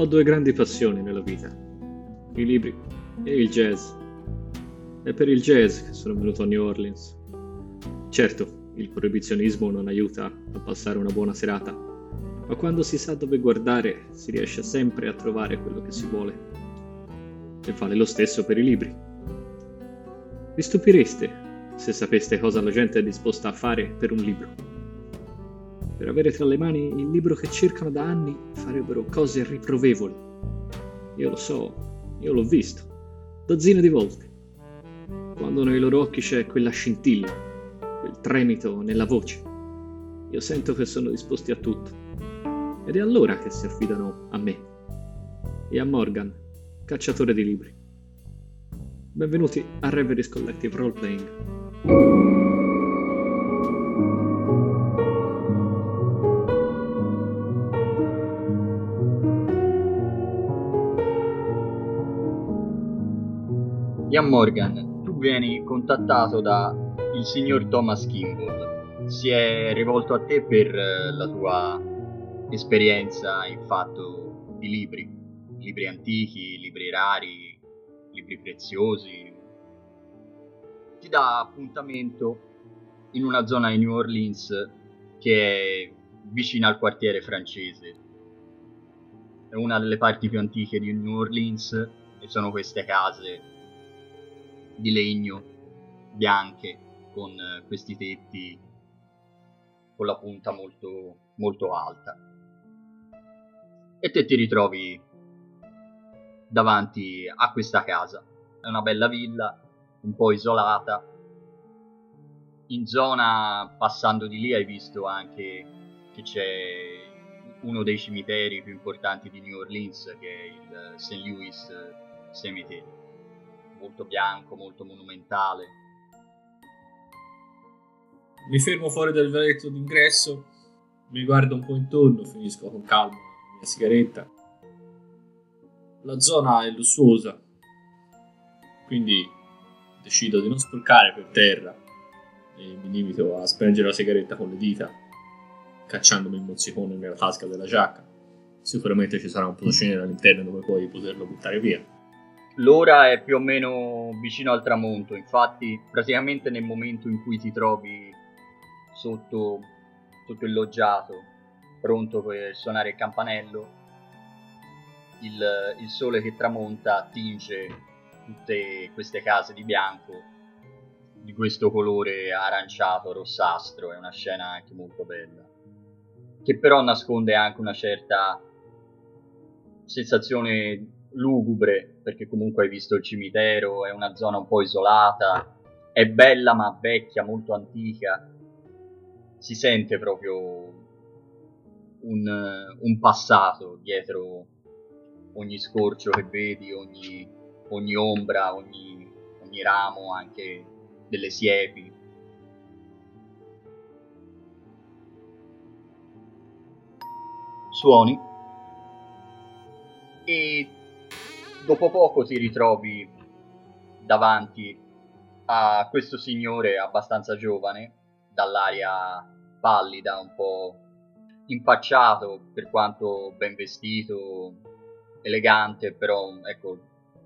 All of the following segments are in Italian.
Ho due grandi passioni nella vita, i libri e il jazz. È per il jazz che sono venuto a New Orleans. Certo, il proibizionismo non aiuta a passare una buona serata, ma quando si sa dove guardare si riesce sempre a trovare quello che si vuole. E vale lo stesso per i libri. Vi stupireste se sapeste cosa la gente è disposta a fare per un libro. Per avere tra le mani il libro che cercano da anni farebbero cose riprovevoli. Io lo so, io l'ho visto, dozzine di volte. Quando nei loro occhi c'è quella scintilla, quel tremito nella voce, io sento che sono disposti a tutto. Ed è allora che si affidano a me e a Morgan, cacciatore di libri. Benvenuti a Reveries Collective Roleplaying. Ian Morgan, tu vieni contattato da il signor Thomas Kimball. Si è rivolto a te per eh, la tua esperienza in fatto di libri, libri antichi, libri rari, libri preziosi, ti dà appuntamento in una zona di New Orleans che è vicina al quartiere francese. È una delle parti più antiche di New Orleans e sono queste case di legno bianche con questi tetti con la punta molto, molto alta. E te ti ritrovi davanti a questa casa. È una bella villa un po' isolata. In zona, passando di lì, hai visto anche che c'è uno dei cimiteri più importanti di New Orleans, che è il St. Louis Cemetery. Molto bianco, molto monumentale. Mi fermo fuori dal valetto d'ingresso, mi guardo un po' intorno, finisco con calma la mia sigaretta. La zona è lussuosa, quindi decido di non sporcare per terra e mi limito a spengere la sigaretta con le dita, cacciandomi il mozzicone nella tasca della giacca. Sicuramente ci sarà un posocene all'interno dove puoi poterlo buttare via. L'ora è più o meno vicino al tramonto, infatti praticamente nel momento in cui ti trovi sotto, sotto il loggiato, pronto per suonare il campanello, il, il sole che tramonta tinge tutte queste case di bianco di questo colore aranciato, rossastro, è una scena anche molto bella, che però nasconde anche una certa sensazione lugubre, perché comunque hai visto il cimitero, è una zona un po' isolata, è bella ma vecchia, molto antica, si sente proprio un, un passato dietro ogni scorcio che vedi, ogni ogni ombra, ogni, ogni ramo, anche delle siepi. Suoni e dopo poco ti ritrovi davanti a questo signore abbastanza giovane, dall'aria pallida, un po' impacciato per quanto ben vestito, elegante, però ecco,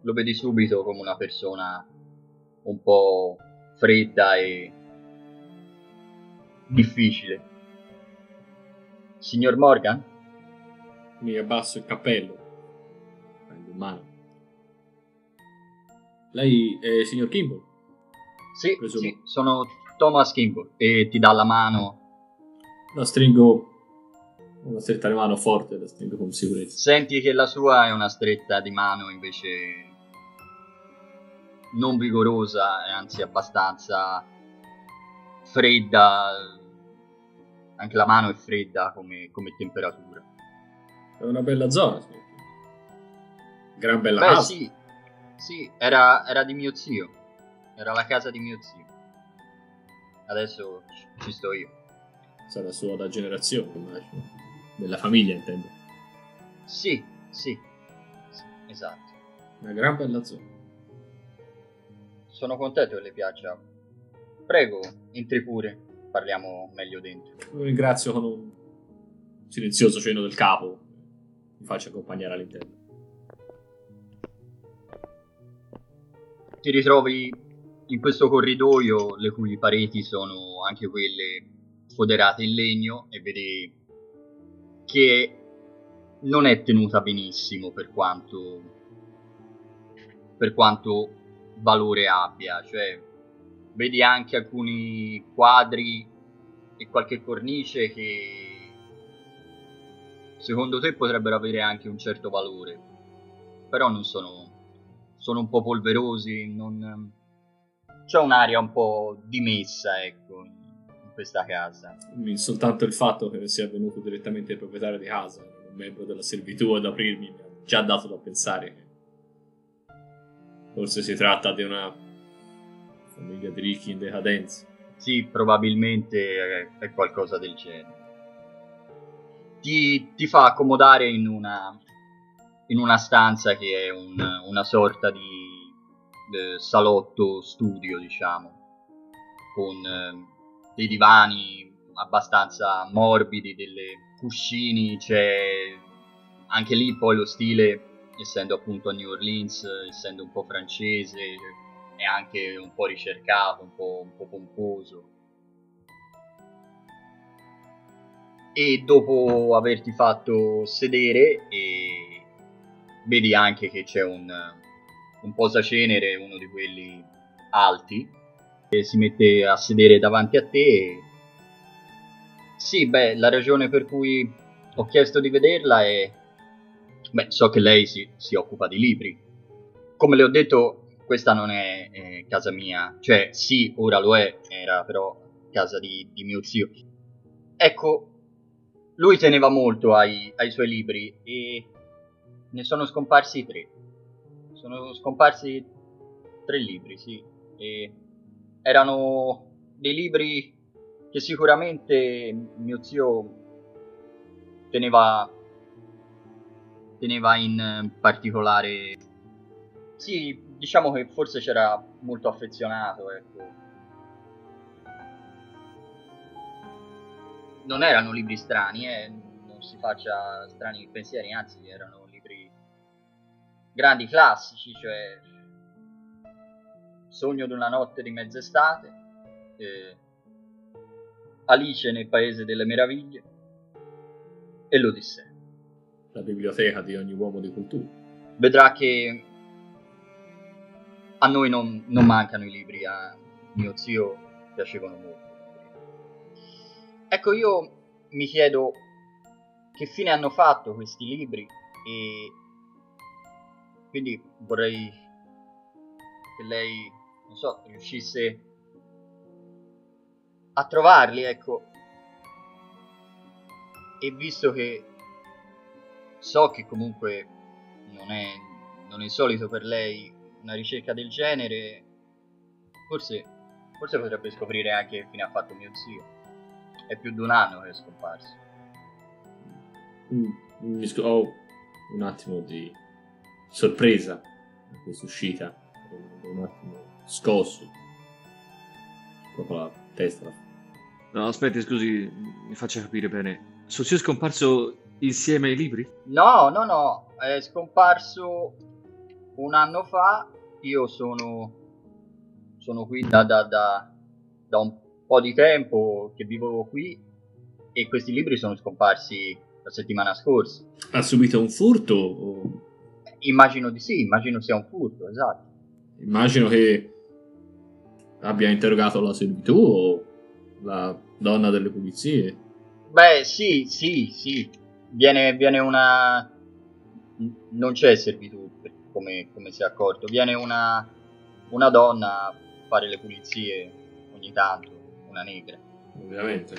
lo vedi subito come una persona un po' fredda e difficile. Signor Morgan? Mi abbasso il cappello, prendo in mano. Lei è il signor Kimball? Sì, sì, sono Thomas Kimball e ti dà la mano. La stringo una stretta di mano forte, la stringo con sicurezza. Senti che la sua è una stretta di mano invece non vigorosa anzi abbastanza fredda. Anche la mano è fredda come, come temperatura. È una bella zona, sì. Gran bella Beh, casa. sì, sì era, era di mio zio. Era la casa di mio zio. Adesso ci sto io. Sarà sua da generazione, immagino. Della famiglia, intendo. Sì, sì, sì, esatto. Una gran bella zona. Sono contento che le piaccia. Prego, entri pure, parliamo meglio dentro. Lo ringrazio con un silenzioso cenno del capo. mi faccio accompagnare all'interno. Ti ritrovi in questo corridoio le cui pareti sono anche quelle foderate in legno e vedi che non è tenuta benissimo per quanto per quanto valore abbia, cioè vedi anche alcuni quadri e qualche cornice che secondo te potrebbero avere anche un certo valore, però non sono sono un po' polverosi, non c'è un'aria un po' dimessa, ecco, in questa casa. Soltanto il fatto che sia venuto direttamente il proprietario di casa, un membro della servitù ad aprirmi, mi ha già dato da pensare che forse si tratta di una famiglia di ricchi in decadenza. Sì, probabilmente è qualcosa del genere. Ti, ti fa accomodare in una, in una stanza che è un, una sorta di eh, salotto studio, diciamo, con eh, dei divani abbastanza morbidi, delle cuscini, c'è anche lì poi lo stile, essendo appunto a New Orleans, essendo un po' francese, è anche un po' ricercato, un po', un po pomposo. E dopo averti fatto sedere, vedi anche che c'è un, un posacenere, uno di quelli alti, che si mette a sedere davanti a te. E... Sì, beh, la ragione per cui ho chiesto di vederla è... Beh, so che lei si, si occupa di libri. Come le ho detto, questa non è, è, casa mia. Cioè, sì, ora lo è, era però casa di, di mio zio. Ecco, lui teneva molto ai, ai suoi libri e ne sono scomparsi tre sono scomparsi tre libri, sì. E erano dei libri che sicuramente mio zio teneva, teneva in particolare. Sì, diciamo che forse c'era molto affezionato, ecco. Non erano libri strani, eh, non si faccia strani pensieri, anzi erano grandi classici, cioè Sogno di una notte di mezz'estate, eh, Alice nel Paese delle Meraviglie e l'Odissea. La biblioteca di ogni uomo di cultura. Vedrà che a noi non, non mancano i libri, a mio zio piacevano molto. Ecco, io mi chiedo che fine hanno fatto questi libri e quindi vorrei che lei, non so, riuscisse a trovarli, ecco. E visto che so che comunque non è, non è solito per lei una ricerca del genere, forse, forse potrebbe scoprire anche che fine ha fatto mio zio. È più di un anno che è scomparso. Mm, mi sc- ho un attimo di sorpresa da questa uscita, un attimo scosso, proprio la testa. No, aspetti, scusi, mi faccia capire bene. Suo zio è scomparso insieme ai libri? No, no, no, è scomparso un anno fa. Io sono, sono qui da, da, da, da un po' di tempo che vivo qui e questi libri sono scomparsi la settimana scorsa. Ha subito un furto? O... Immagino di sì, immagino sia un furto, esatto. Immagino che abbia interrogato la servitù o la donna delle pulizie. Beh, sì, sì, sì. Viene, viene una... Non c'è servitù, come, come si è accorto. Viene una, una donna a fare le pulizie ogni tanto, una negra. Ovviamente.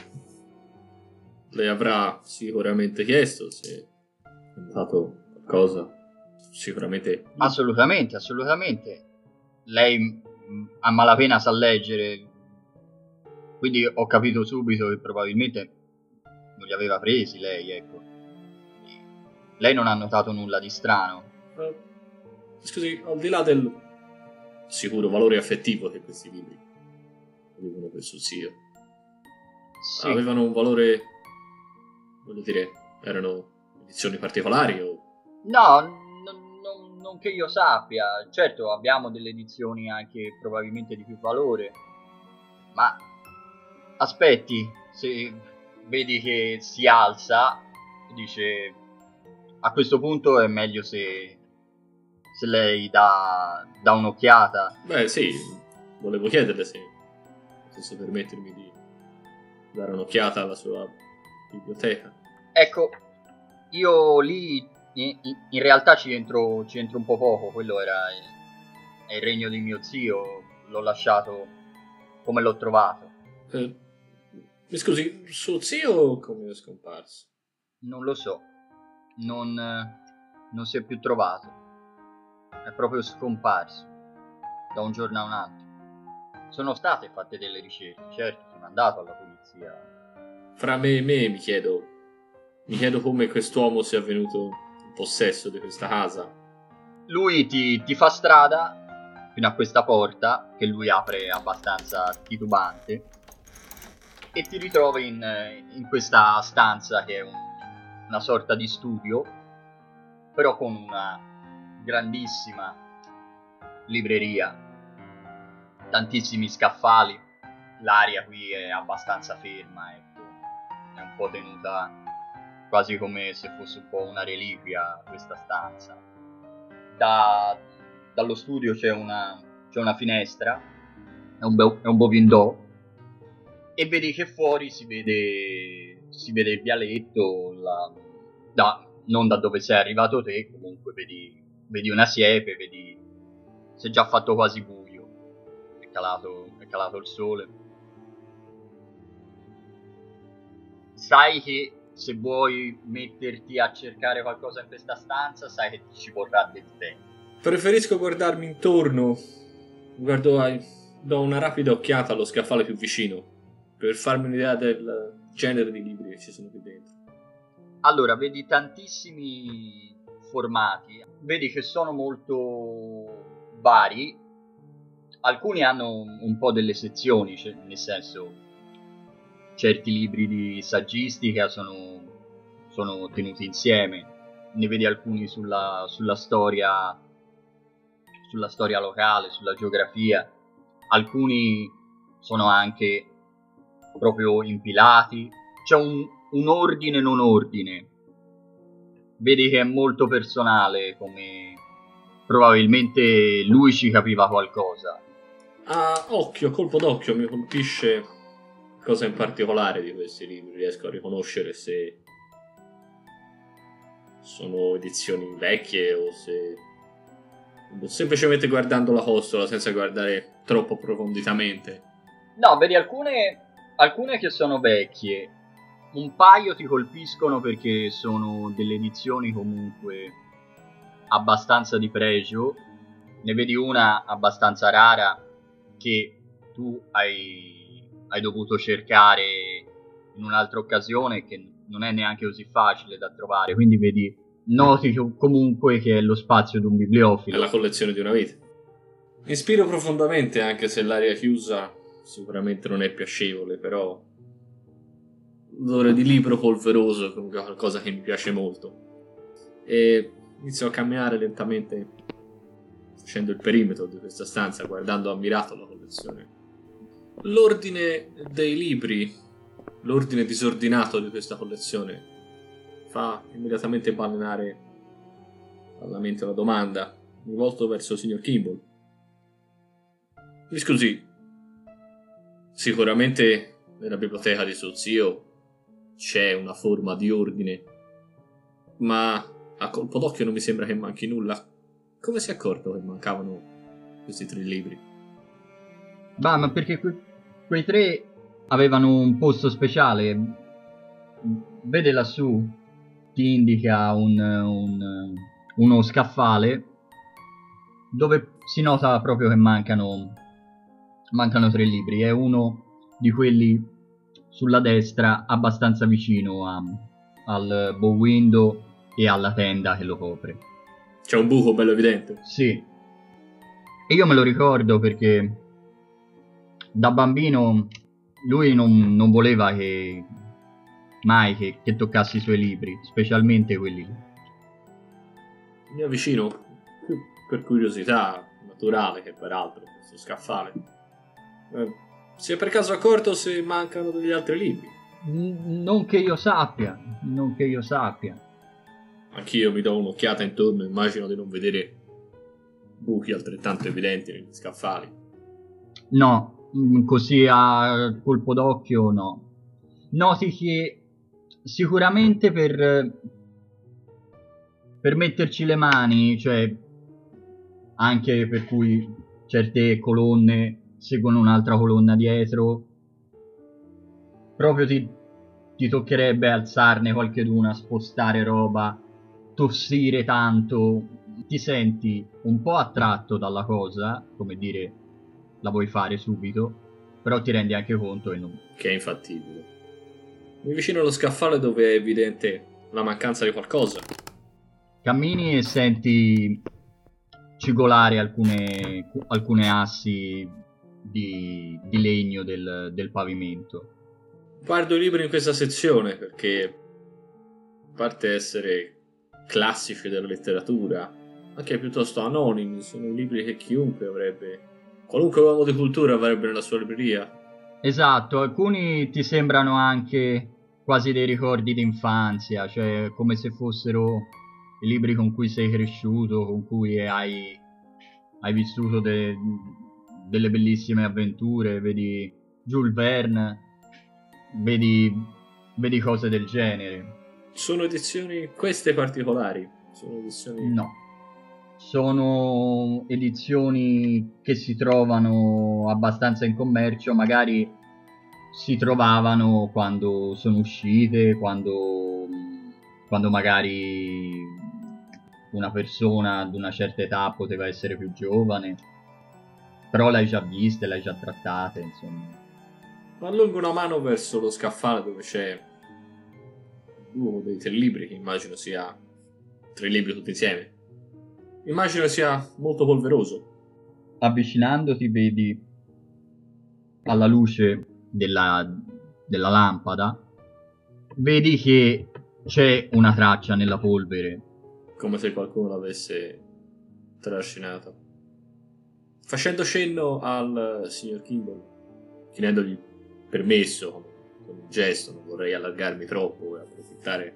Lei avrà sicuramente chiesto se è notato qualcosa sicuramente. Assolutamente, assolutamente. Lei a malapena sa leggere, quindi ho capito subito che probabilmente non li aveva presi lei, ecco. Lei non ha notato nulla di strano. Uh, scusi, al di là del sicuro valore affettivo che questi libri avevano per suo zio, sì. avevano un valore, voglio dire, erano edizioni particolari o No, non, che io sappia. Certo, abbiamo delle edizioni anche probabilmente di più valore. Ma aspetti, se vedi che si alza, dice a questo punto è meglio se, se lei dà, dà un'occhiata. Beh, sì, volevo chiederle se potesse permettermi di dare un'occhiata alla sua biblioteca. Ecco, io lì in, in realtà ci entro, ci entro un po' poco, quello era il, è il regno di mio zio, l'ho lasciato come l'ho trovato. Eh, mi scusi, suo zio come è scomparso? Non lo so, non, non si è più trovato, è proprio scomparso da un giorno a un altro. Sono state fatte delle ricerche, certo, sono andato alla polizia. Fra me e me mi chiedo, mi chiedo come quest'uomo sia venuto possesso di questa casa. Lui ti, ti fa strada fino a questa porta che lui apre abbastanza titubante e ti ritrovi in, in questa stanza che è un, una sorta di studio, però con una grandissima libreria, tantissimi scaffali, l'aria qui è abbastanza ferma, ecco, è un po' tenuta quasi come se fosse un po' una reliquia questa stanza. Da, dallo studio c'è una, c'è una finestra, è un, be- è un bovindò, e vedi che fuori si vede, si vede il vialetto, la, da, non da dove sei arrivato te, comunque vedi, vedi una siepe, vedi si è già fatto quasi buio, è calato, è calato il sole. Sai che se vuoi metterti a cercare qualcosa in questa stanza, sai che ci vorrà del tempo. Preferisco guardarmi intorno. Guardo, do una rapida occhiata allo scaffale più vicino per farmi un'idea del genere di libri che ci sono qui dentro. Allora, vedi tantissimi formati, vedi che sono molto vari, alcuni hanno un po' delle sezioni, cioè, nel senso certi libri di saggistica sono, sono tenuti insieme, ne vedi alcuni sulla, sulla storia sulla storia locale, sulla geografia, alcuni sono anche proprio impilati, c'è un, un ordine non ordine. Vedi che è molto personale, come probabilmente lui ci capiva qualcosa. A occhio, a colpo d'occhio, mi colpisce cosa in particolare di questi libri. Riesco a riconoscere se sono edizioni vecchie o se semplicemente guardando la costola senza guardare troppo approfonditamente. No, vedi alcune alcune che sono vecchie, un paio ti colpiscono perché sono delle edizioni comunque abbastanza di pregio. Ne vedi una abbastanza rara che tu hai, hai dovuto cercare in un'altra occasione che non è neanche così facile da trovare. Quindi vedi, noti comunque che è lo spazio di un bibliofilo. È la collezione di una vita. Mi ispiro profondamente anche se l'aria chiusa sicuramente non è piacevole, però l'odore di libro polveroso è qualcosa che mi piace molto. E inizio a camminare lentamente facendo il perimetro di questa stanza, guardando ammirato la collezione. L'ordine dei libri, l'ordine disordinato di questa collezione, fa immediatamente balenare alla mente una domanda. Mi volto verso il signor Kimball. Mi scusi, Sicuramente nella biblioteca di suo zio c'è una forma di ordine, ma a colpo d'occhio non mi sembra che manchi nulla. Come si è accorto che mancavano questi tre libri? Bah, ma perché que- quei tre avevano un posto speciale. Vede lassù, ti indica un, un, uno scaffale dove si nota proprio che mancano mancano tre libri, è uno di quelli sulla destra abbastanza vicino a, al bow window e alla tenda che lo copre. C'è un buco bello evidente. Sì. E io me lo ricordo perché da bambino lui non, non voleva che mai che, che toccassi i suoi libri, specialmente quelli lì. Mi avvicino per curiosità naturale che per altro a questo scaffale. Eh, si è per caso accorto se mancano degli altri libri? N- non che io sappia, non che io sappia. Anch'io mi do un'occhiata intorno e immagino di non vedere buchi altrettanto evidenti negli scaffali. No, così a colpo d'occhio no. Noti che sicuramente per, per metterci le mani, cioè anche per cui certe colonne seguono un'altra colonna dietro, proprio ti, ti toccherebbe alzarne qualcheduna, spostare roba, tossire tanto, ti senti un po' attratto dalla cosa, come dire la vuoi fare subito, però ti rendi anche conto e non... Che è infattibile. Mi vicino allo scaffale dove è evidente la mancanza di qualcosa. Cammini e senti cigolare alcune, alcune assi di, di legno del, del pavimento. Guardo i libri in questa sezione perché, a parte essere classici della letteratura, anche piuttosto anonimi, sono libri che chiunque avrebbe, qualunque uomo di cultura avrebbe nella sua libreria. Esatto, alcuni ti sembrano anche quasi dei ricordi d'infanzia, cioè come se fossero i libri con cui sei cresciuto, con cui hai, hai vissuto de, delle bellissime avventure, vedi Jules Verne, vedi, vedi cose del genere. Sono edizioni queste particolari? Sono edizioni... No. Sono edizioni che si trovano abbastanza in commercio, magari si trovavano quando sono uscite, quando, quando magari una persona ad una certa età poteva essere più giovane, però l'hai già viste, l'hai già trattate, insomma. Allungo una mano verso lo scaffale dove c'è uno dei tre libri, che immagino sia tre libri tutti insieme. Immagino sia molto polveroso. Avvicinandoti vedi alla luce della, della lampada, vedi che c'è una traccia nella polvere. Come se qualcuno l'avesse trascinato. Facendo cenno al signor Kimball, chiedendogli permesso con un gesto, non vorrei allargarmi troppo e approfittare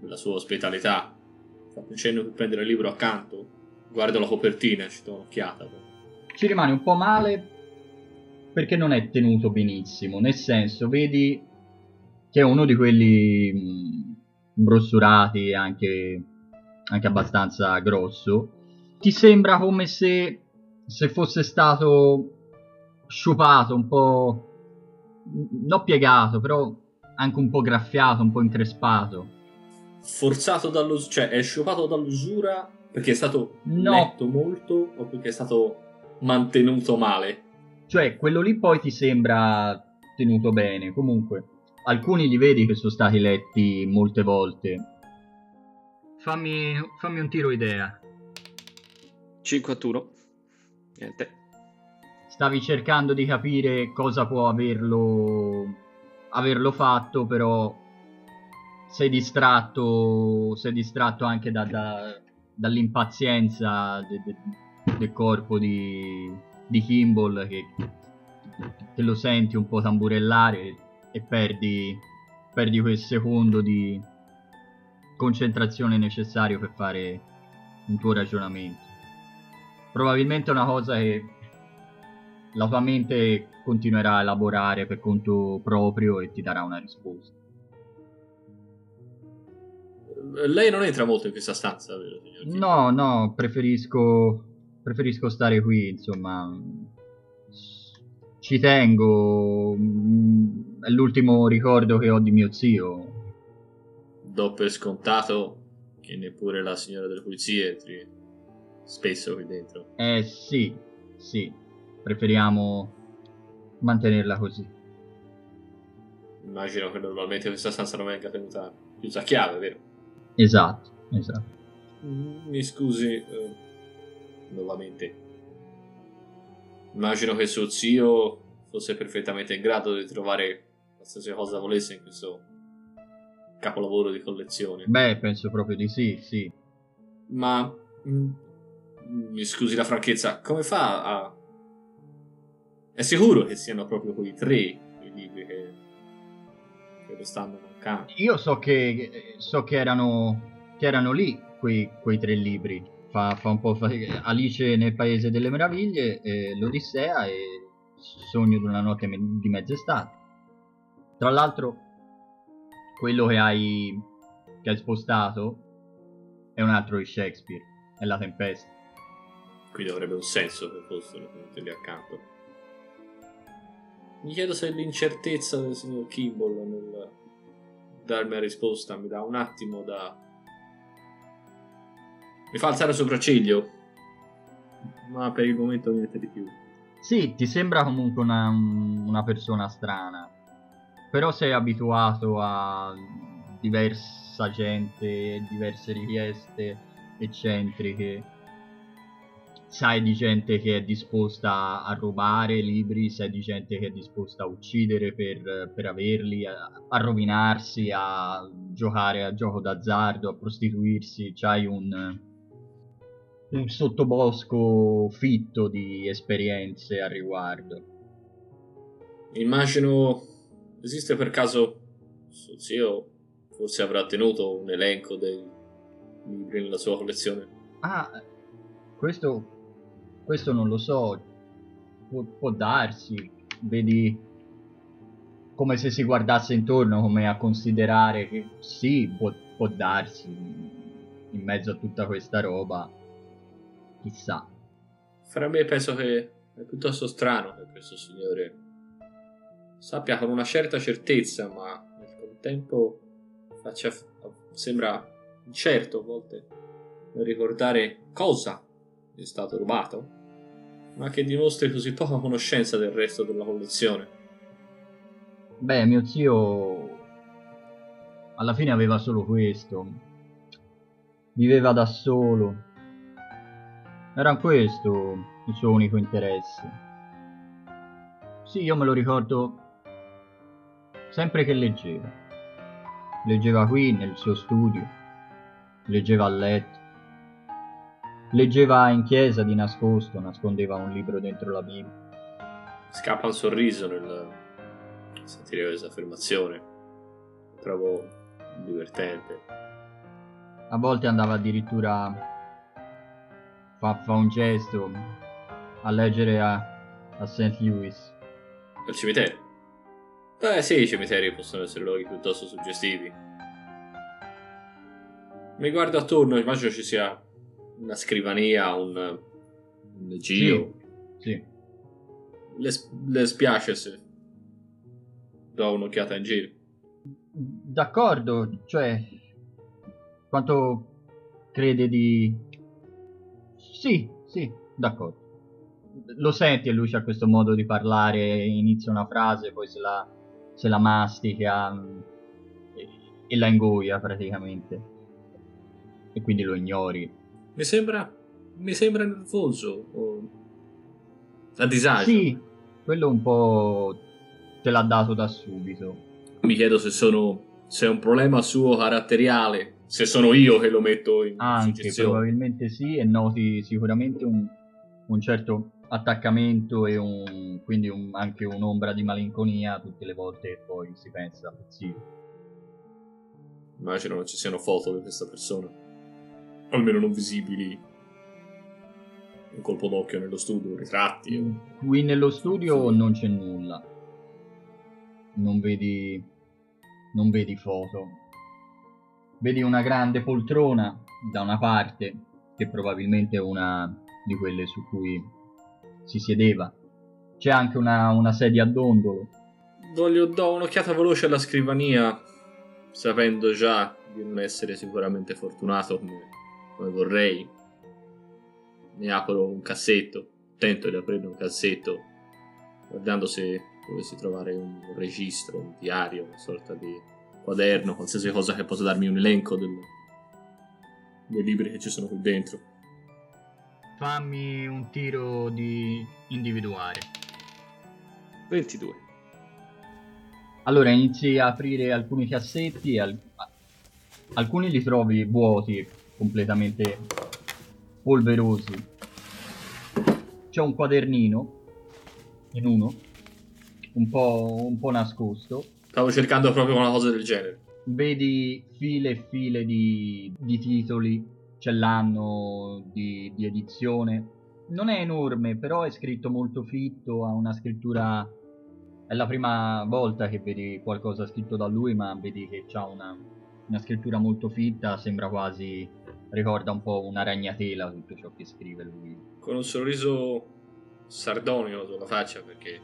della sua ospitalità. Fatto un cenno per prendere il libro accanto, guardo la copertina e ci do un'occhiata. Ci rimane un po' male perché non è tenuto benissimo, nel senso, vedi che è uno di quelli mh, brossurati, anche, anche abbastanza grosso. Ti sembra come se, se fosse stato sciupato, un po' non piegato, però anche un po' graffiato, un po' increspato. Forzato dall'usura, cioè è sciupato dall'usura perché è stato No. letto molto o perché è stato mantenuto male? Cioè, quello lì poi ti sembra tenuto bene. Comunque, alcuni li vedi che sono stati letti molte volte. Fammi, fammi un tiro idea. 5 a turno. Niente. Stavi cercando di capire cosa può averlo, averlo fatto, però sei distratto, sei distratto anche da- da- dall'impazienza de- de- del corpo di, di Kimball che, che lo senti un po' tamburellare e perdi, perdi quel secondo di concentrazione necessario per fare un tuo ragionamento. Probabilmente è una cosa che la tua mente continuerà a elaborare per conto proprio e ti darà una risposta. Lei non entra molto in questa stanza, vero? No, no, preferisco, preferisco stare qui, insomma. Ci tengo. mm, È l'ultimo ricordo che ho di mio zio. Do per scontato che neppure la signora delle pulizie entri spesso qui dentro. Eh sì, sì, preferiamo mantenerla così. Immagino che normalmente questa stanza non venga tenuta chiusa a chiave, vero? Esatto, esatto. Mi scusi, eh, nuovamente. Immagino che suo zio fosse perfettamente in grado di trovare qualsiasi cosa volesse in questo capolavoro di collezione. Beh, penso proprio di sì, sì. Ma mm, mi scusi la franchezza, come fa a... È sicuro che siano proprio quei tre i libri che, che lo stanno mancando? Io so che, so che, erano, che erano lì quei, quei tre libri. Fa, fa, un po' fa- Alice nel Paese delle Meraviglie, eh, l'Odissea e Sogno di una notte di mezz'estate. Tra l'altro, quello che hai, che hai spostato è un altro di Shakespeare, è La Tempesta. Quindi avrebbe un senso che fossero tenuti lì accanto. Mi chiedo se l'incertezza del signor Kimball nel darmi la risposta mi dà un attimo da... Mi fa alzare il sopracciglio, ma per il momento niente di più. Sì, ti sembra comunque una, una persona strana, però sei abituato a diversa gente, diverse richieste eccentriche. Sai di gente che è disposta a rubare libri, sai di gente che è disposta a uccidere per, per averli, a, a, rovinarsi, a giocare a gioco d'azzardo, a prostituirsi. C'hai un, un sottobosco fitto di esperienze a riguardo. Immagino esiste per caso suo zio forse avrà tenuto un elenco dei libri nella sua collezione. Ah, questo questo non lo so. Pu- può darsi, vedi come se si guardasse intorno, come a considerare che sì, può, può darsi in mezzo a tutta questa roba Chissà. Fra me penso che è piuttosto strano che questo signore sappia con una certa certezza, ma nel contempo faccia, sembra incerto a volte ricordare cosa è stato rubato, ma che dimostri così poca conoscenza del resto della collezione. Beh, mio zio alla fine aveva solo questo. Viveva da solo era questo il suo unico interesse. Sì, io me lo ricordo sempre che leggeva. Leggeva qui nel suo studio, leggeva a letto, leggeva in chiesa di nascosto, nascondeva un libro dentro la Bibbia. Scappa un sorriso nel sentire questa affermazione. Trovo divertente. A volte andava addirittura fa, fa un gesto a leggere a, a St. Louis. Al cimitero? Eh sì, i cimiteri possono essere luoghi piuttosto suggestivi. Mi guardo attorno, immagino ci sia una scrivania, un, un leggio. Sì. sì. Le, le spiace se do un'occhiata in giro. D'accordo, cioè quanto crede di sì, sì, d'accordo. Lo senti e lui c'ha questo modo di parlare, inizia una frase, poi se la, se la mastica mm, e, e la ingoia praticamente. E quindi lo ignori. Mi sembra, mi sembra nervoso o a disagio. Sì, quello un po' te l'ha dato da subito. Mi chiedo se sono se è un problema suo caratteriale se sono io che lo metto in Anche, probabilmente sì, e noti sicuramente un, un certo attaccamento e un, quindi un, anche un'ombra di malinconia tutte le volte che poi si pensa a zio. Immagino non ci siano foto di questa persona, almeno non visibili. Un colpo d'occhio nello studio, ritratti. O... Qui nello studio sì. non c'è nulla. Non vedi, non vedi foto vedi una grande poltrona da una parte, che probabilmente è una di quelle su cui si siedeva. C'è anche una, una sedia a dondolo. Voglio do un'occhiata veloce alla scrivania, sapendo già di non essere sicuramente fortunato come, come vorrei. Ne apro un cassetto, tento di aprire un cassetto, guardando se dovessi trovare un registro, un diario, una sorta di quaderno, qualsiasi cosa che possa darmi un elenco del, dei libri che ci sono qui dentro. Fammi un tiro di individuare. 22. Allora inizi a aprire alcuni cassetti, al- alcuni li trovi vuoti, completamente polverosi. C'è un quadernino in uno, un po', un po' nascosto. Stavo cercando proprio una cosa del genere. Vedi file e file di, di titoli, c'è l'anno di, di edizione. Non è enorme, però è scritto molto fitto, ha una scrittura è la prima volta che vedi qualcosa scritto da lui, ma vedi che ha una, una, scrittura molto fitta, sembra quasi, ricorda un po' una ragnatela tutto ciò che scrive lui. Con un sorriso sardonico sulla faccia, perché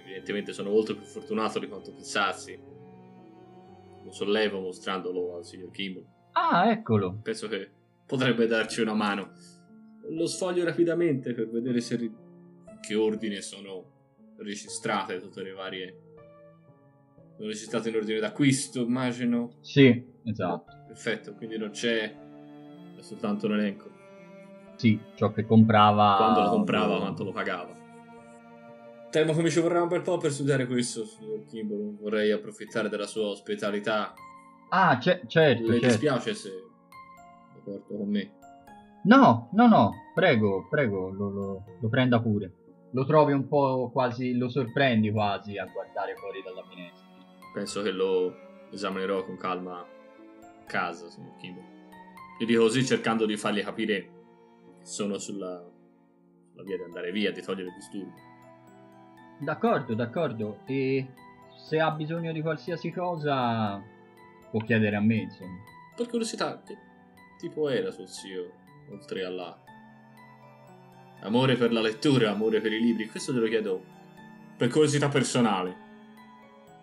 evidentemente sono molto più fortunato di quanto pensassi. Lo sollevo mostrandolo al signor Kimball. Ah, eccolo! Penso che potrebbe darci una mano. Lo sfoglio rapidamente per vedere se ri- che ordine sono registrate tutte le varie sono registrate in ordine d'acquisto immagino sì esatto perfetto quindi non c'è è soltanto un elenco sì ciò che comprava quando lo comprava quanto lo pagava temo che mi ci vorrà un bel po' per studiare questo signor Kimball vorrei approfittare della sua ospitalità ah c- certo le certo. dispiace se lo porto con me no no no prego prego lo, lo, lo prenda pure lo trovi un po' quasi, lo sorprendi quasi a guardare fuori dalla finestra. Penso che lo esaminerò con calma a casa, signor Kimball. Gli dico così cercando di fargli capire che sono sulla, sulla via di andare via, di togliere il disturbo. D'accordo, d'accordo. E se ha bisogno di qualsiasi cosa può chiedere a me, insomma. Per curiosità, che tipo era suo zio, oltre alla amore per la lettura, amore per i libri, questo te lo chiedo per curiosità personale,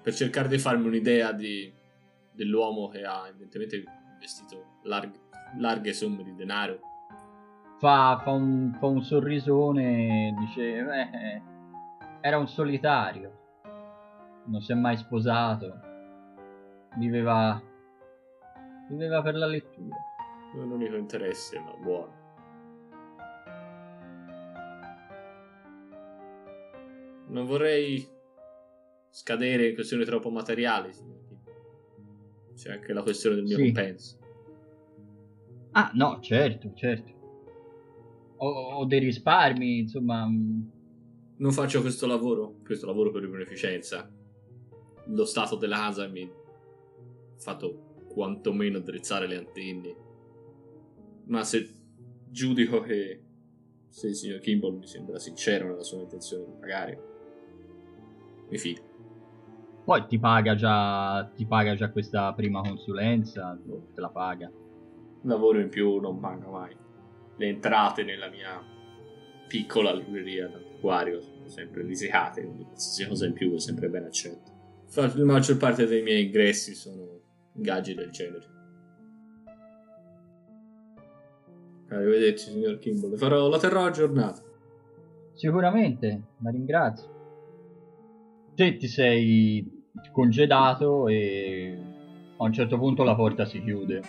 per cercare di farmi un'idea di, dell'uomo che ha evidentemente investito larghe, larghe somme di denaro. Fa, fa, un, fa un sorrisone, dice, beh, era un solitario, non si è mai sposato, viveva, viveva per la lettura. Non è un unico interesse, ma buono. non vorrei scadere in questioni troppo materiali. C'è anche la questione del mio sì. compenso. Ah, no, certo, certo. Ho, ho, dei risparmi, insomma. Mm. Non faccio questo lavoro, questo lavoro per beneficenza. Lo stato della casa mi ha fatto quantomeno drizzare le antenne. Ma se giudico che se il signor Kimball mi sembra sincero nella sua intenzione di pagare, mi fido. Poi ti paga già, ti paga già questa prima consulenza, te la paga. Lavoro in più non manca mai. Le entrate nella mia piccola libreria d'antiquario sono sempre risicate, quindi qualsiasi cosa in più è sempre ben accetto. La maggior parte dei miei ingressi sono ingaggi del genere. Arrivederci, signor Kimball. Farò, la terrò aggiornata. Sicuramente, la ringrazio te ti sei congedato e a un certo punto la porta si chiude.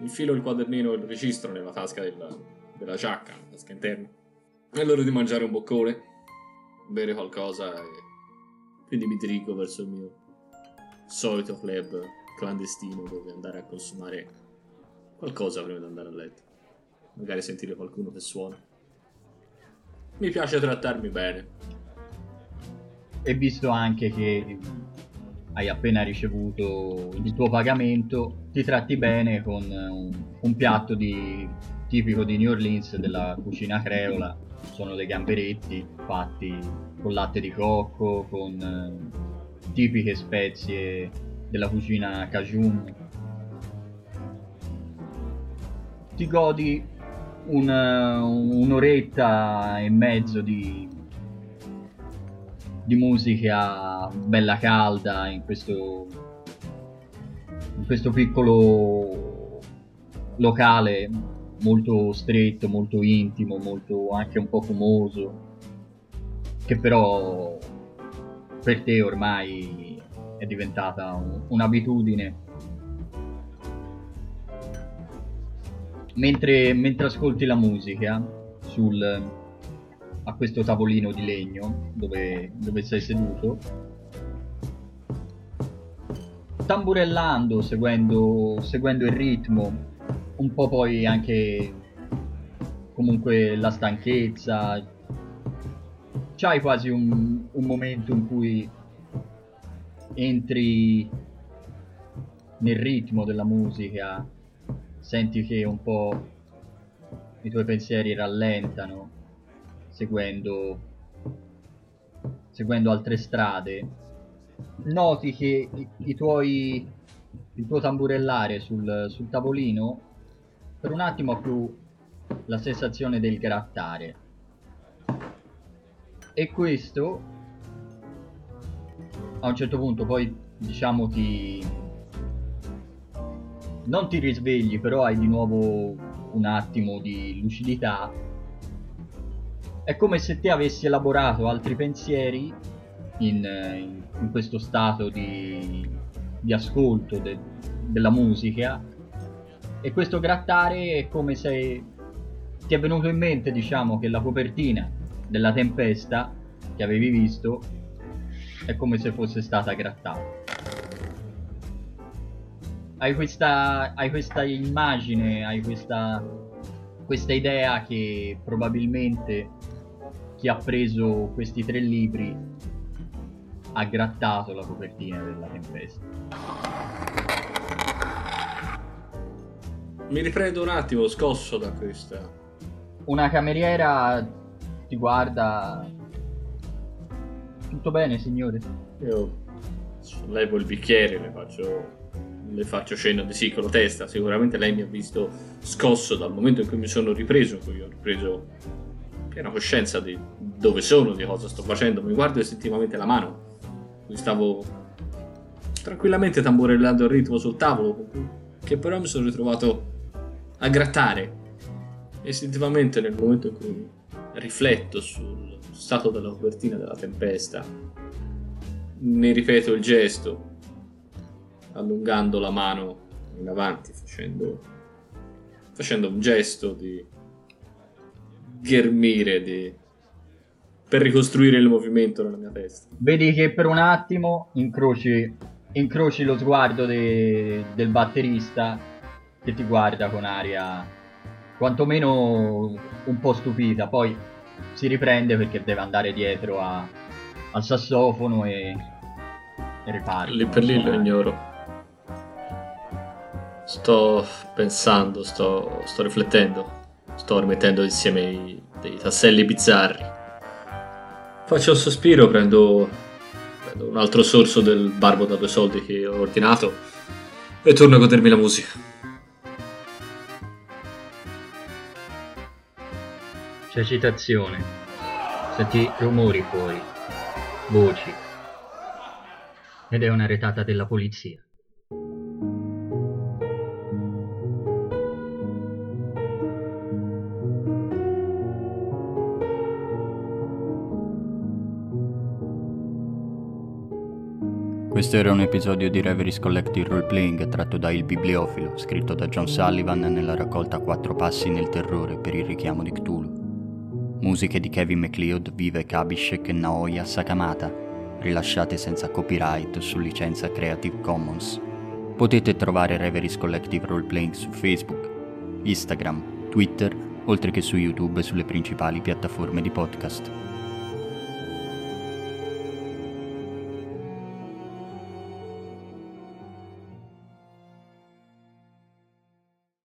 Infilo il quadernino e il registro nella tasca della, della giacca, nella tasca interna. È l'ora di mangiare un boccone, bere qualcosa e quindi mi dirigo verso il mio solito club clandestino dove andare a consumare qualcosa prima di andare a letto. Magari sentire qualcuno che suona. Mi piace trattarmi bene. E visto anche che hai appena ricevuto il tuo pagamento, ti tratti bene con un, un piatto di, tipico di New Orleans della cucina creola. Sono dei gamberetti fatti con latte di cocco, con eh, tipiche spezie della cucina cajun. Ti godi un, un'oretta e mezzo di, di musica bella calda in questo, in questo piccolo locale molto stretto, molto intimo, molto anche un po' fumoso, che però per te ormai è diventata un, un'abitudine. Mentre, mentre ascolti la musica sul, a questo tavolino di legno dove, dove sei seduto, tamburellando, seguendo, seguendo il ritmo, un po' poi anche comunque la stanchezza. C'hai quasi un, un momento in cui entri nel ritmo della musica, senti che un po' i tuoi pensieri rallentano seguendo, seguendo altre strade. Noti che i, i tuoi, il tuo tamburellare sul, sul tavolino per un attimo ha più la sensazione del grattare. E questo a un certo punto poi diciamo ti non ti risvegli però hai di nuovo un attimo di lucidità è come se te avessi elaborato altri pensieri in, in, questo stato di, di ascolto de, della musica e questo grattare è come se ti è venuto in mente diciamo che la copertina della tempesta che avevi visto è come se fosse stata grattata. Hai questa, hai questa immagine, hai questa, questa idea che probabilmente chi ha preso questi tre libri ha grattato la copertina della tempesta. Mi riprendo un attimo, scosso da questa. Una cameriera ti guarda tutto bene, signore? Io levo il bicchiere, le faccio, le faccio cenno di sì con la testa. Sicuramente lei mi ha visto scosso dal momento in cui mi sono ripreso, in cui ho ripreso piena coscienza di dove sono, di cosa sto facendo. Mi guardo istintivamente la mano. Mi stavo tranquillamente tamburellando il ritmo sul tavolo, che però mi sono ritrovato a grattare istintivamente nel momento in cui rifletto sul stato della copertina della tempesta. Ne ripeto il gesto, allungando la mano in avanti, facendo, facendo un gesto di ghermire, di, per ricostruire il movimento nella mia testa. Vedi che per un attimo incroci, incroci lo sguardo de, del batterista che ti guarda con aria quantomeno un po' stupita, poi si riprende perché deve andare dietro a, al sassofono e, e riparte. Lì per lì lo ignoro. Sto pensando, sto, sto riflettendo, sto rimettendo insieme i, dei tasselli bizzarri. Faccio un sospiro, prendo, prendo un altro sorso del barbo da due soldi che ho ordinato e torno a godermi la musica. C'è citazione. Senti rumori fuori, voci. Ed è una retata della polizia. Questo era un episodio di Reveries Collective Roleplaying tratto da Il Bibliofilo, scritto da John Sullivan nella raccolta Quattro passi nel terrore per il richiamo di Cthulhu. Musiche di Kevin MacLeod, Vivek Abhishek e Naoya Sakamata, rilasciate senza copyright su licenza Creative Commons. Potete trovare Reveries Collective Roleplaying su Facebook, Instagram, Twitter, oltre che su YouTube e sulle principali piattaforme di podcast.